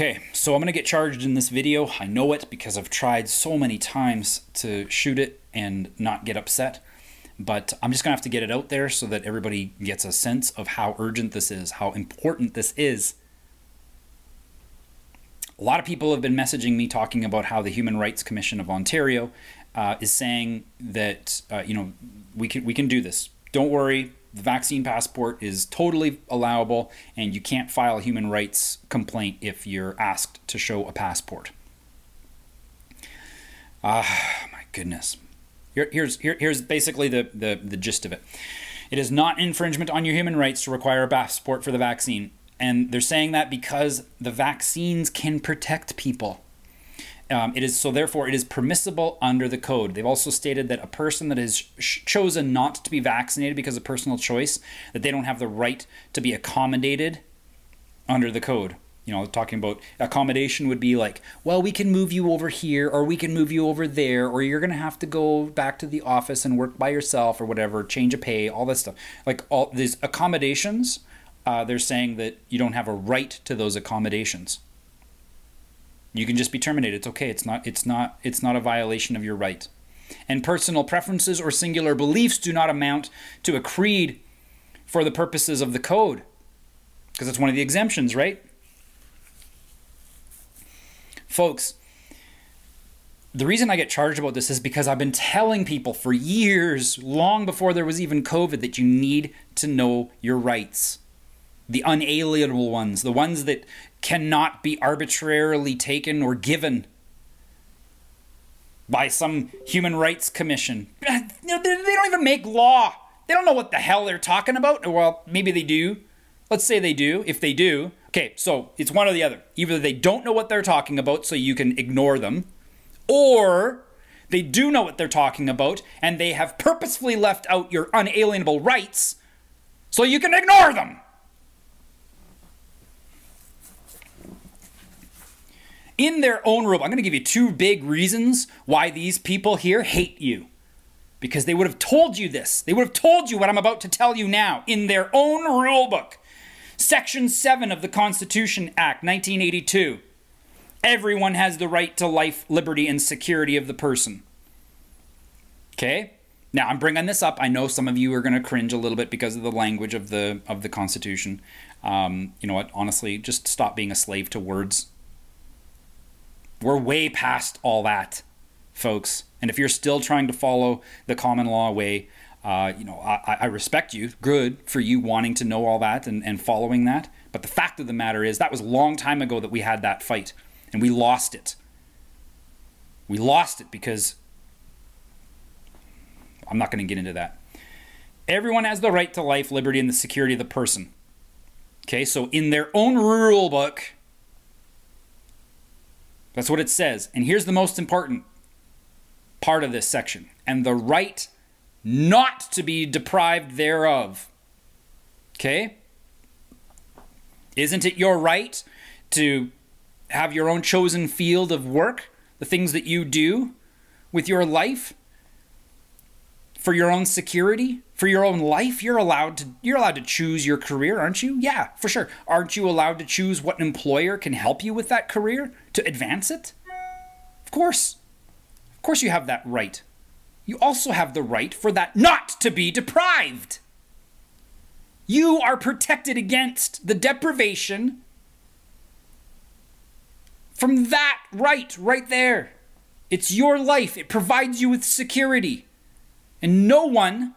Okay, so I'm gonna get charged in this video. I know it because I've tried so many times to shoot it and not get upset. But I'm just gonna have to get it out there so that everybody gets a sense of how urgent this is, how important this is. A lot of people have been messaging me talking about how the Human Rights Commission of Ontario uh, is saying that uh, you know we can we can do this. Don't worry, the vaccine passport is totally allowable, and you can't file a human rights complaint if you're asked to show a passport. Ah, my goodness. Here, here's here, here's basically the, the the gist of it. It is not infringement on your human rights to require a passport for the vaccine, and they're saying that because the vaccines can protect people. Um, it is so therefore it is permissible under the code. They've also stated that a person that has sh- chosen not to be vaccinated because of personal choice that they don't have the right to be accommodated under the code. You know, talking about accommodation would be like, well, we can move you over here, or we can move you over there, or you're gonna have to go back to the office and work by yourself, or whatever, change of pay, all this stuff. Like all these accommodations, uh, they're saying that you don't have a right to those accommodations. You can just be terminated. It's okay. It's not it's not it's not a violation of your right. And personal preferences or singular beliefs do not amount to a creed for the purposes of the code. Because it's one of the exemptions, right? Folks, the reason I get charged about this is because I've been telling people for years, long before there was even COVID, that you need to know your rights. The unalienable ones, the ones that cannot be arbitrarily taken or given by some human rights commission. Uh, they don't even make law. They don't know what the hell they're talking about. Well, maybe they do. Let's say they do. If they do, okay, so it's one or the other. Either they don't know what they're talking about, so you can ignore them, or they do know what they're talking about and they have purposefully left out your unalienable rights, so you can ignore them. In their own rule. I'm going to give you two big reasons why these people here hate you. Because they would have told you this. They would have told you what I'm about to tell you now in their own rule book. Section 7 of the Constitution Act, 1982. Everyone has the right to life, liberty, and security of the person. Okay? Now I'm bringing this up. I know some of you are going to cringe a little bit because of the language of the of the Constitution. Um, you know what? Honestly, just stop being a slave to words. We're way past all that, folks. And if you're still trying to follow the common law way, uh, you know, I, I, respect you. Good for you wanting to know all that and, and following that. But the fact of the matter is, that was a long time ago that we had that fight, and we lost it. We lost it because I'm not going to get into that. Everyone has the right to life, liberty, and the security of the person. Okay, so in their own rule book, that's what it says. And here's the most important part of this section and the right not to be deprived thereof. Okay? Isn't it your right to have your own chosen field of work, the things that you do with your life? For your own security, for your own life, you're allowed to you're allowed to choose your career, aren't you? Yeah, for sure. Aren't you allowed to choose what employer can help you with that career to advance it? Of course. Of course you have that right. You also have the right for that not to be deprived. You are protected against the deprivation from that right, right there. It's your life. It provides you with security. And no one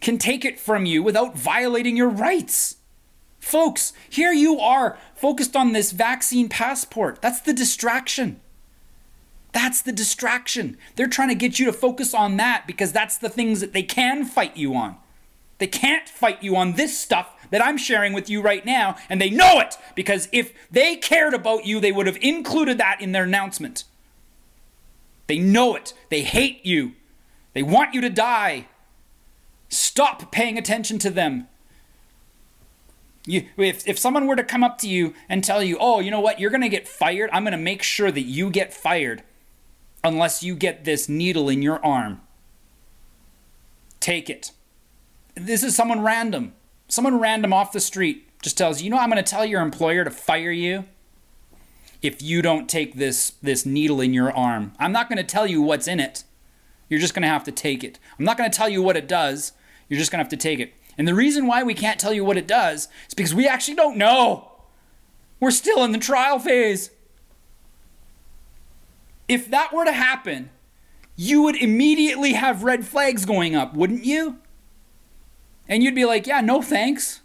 can take it from you without violating your rights. Folks, here you are focused on this vaccine passport. That's the distraction. That's the distraction. They're trying to get you to focus on that because that's the things that they can fight you on. They can't fight you on this stuff that I'm sharing with you right now, and they know it because if they cared about you, they would have included that in their announcement. They know it. They hate you. They want you to die. Stop paying attention to them. You, if, if someone were to come up to you and tell you, oh, you know what, you're going to get fired, I'm going to make sure that you get fired unless you get this needle in your arm. Take it. This is someone random. Someone random off the street just tells you, you know, I'm going to tell your employer to fire you if you don't take this this needle in your arm. I'm not going to tell you what's in it. You're just going to have to take it. I'm not going to tell you what it does. You're just going to have to take it. And the reason why we can't tell you what it does is because we actually don't know. We're still in the trial phase. If that were to happen, you would immediately have red flags going up, wouldn't you? And you'd be like, yeah, no thanks.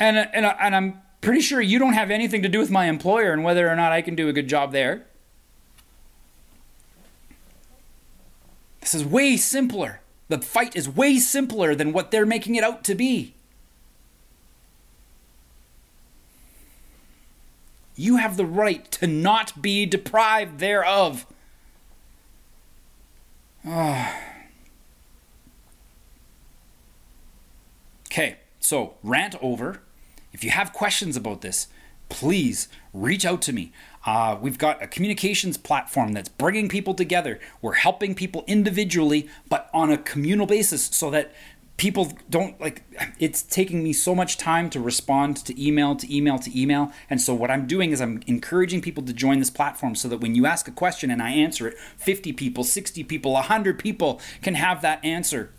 And, and, and I'm pretty sure you don't have anything to do with my employer and whether or not I can do a good job there. This is way simpler. The fight is way simpler than what they're making it out to be. You have the right to not be deprived thereof. Oh. Okay, so rant over. If you have questions about this, please reach out to me. Uh, we've got a communications platform that's bringing people together. We're helping people individually, but on a communal basis so that people don't like it's taking me so much time to respond to email to email to email. And so what i'm doing is i'm encouraging people to join this platform so that when you ask a question and i answer it 50 people 60 people 100 people can have that answer.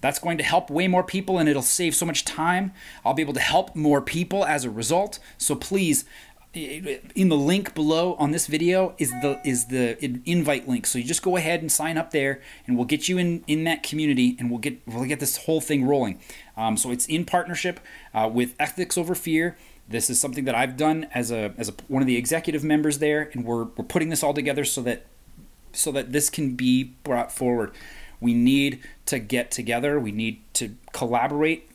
That's going to help way more people and it'll save so much time. I'll be able to help more people as a result. So please in the link below on this video is the is the invite link. So you just go ahead and sign up there and we'll get you in in that community and we'll get we'll get this whole thing rolling. Um, so it's in partnership uh, with ethics over fear. This is something that i've done as a as a, one of the executive members there and we're, we're putting this all together so that so that this can be brought forward. We need to get together. We need to collaborate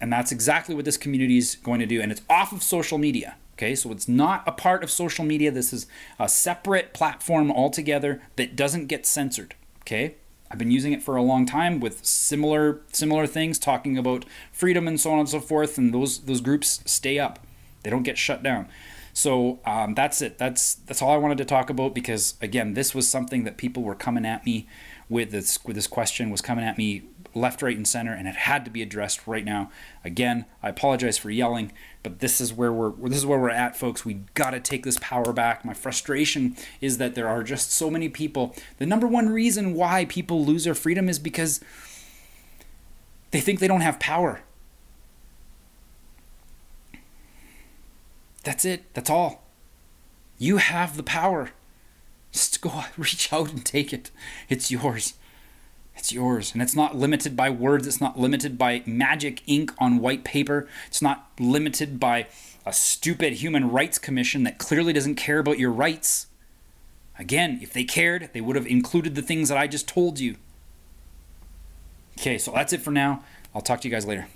and that's exactly what this community is going to do. And it's off of social media. Okay, so it's not a part of social media. This is a separate platform altogether that doesn't get censored. Okay, I've been using it for a long time with similar similar things, talking about freedom and so on and so forth. And those those groups stay up; they don't get shut down. So um, that's it. That's that's all I wanted to talk about because again, this was something that people were coming at me with this with this question was coming at me left, right, and center, and it had to be addressed right now. Again, I apologize for yelling, but this is where we're this is where we're at, folks. We got to take this power back. My frustration is that there are just so many people. The number one reason why people lose their freedom is because they think they don't have power. That's it. That's all. You have the power. Just go reach out and take it. It's yours. It's yours. And it's not limited by words. It's not limited by magic ink on white paper. It's not limited by a stupid human rights commission that clearly doesn't care about your rights. Again, if they cared, they would have included the things that I just told you. Okay, so that's it for now. I'll talk to you guys later.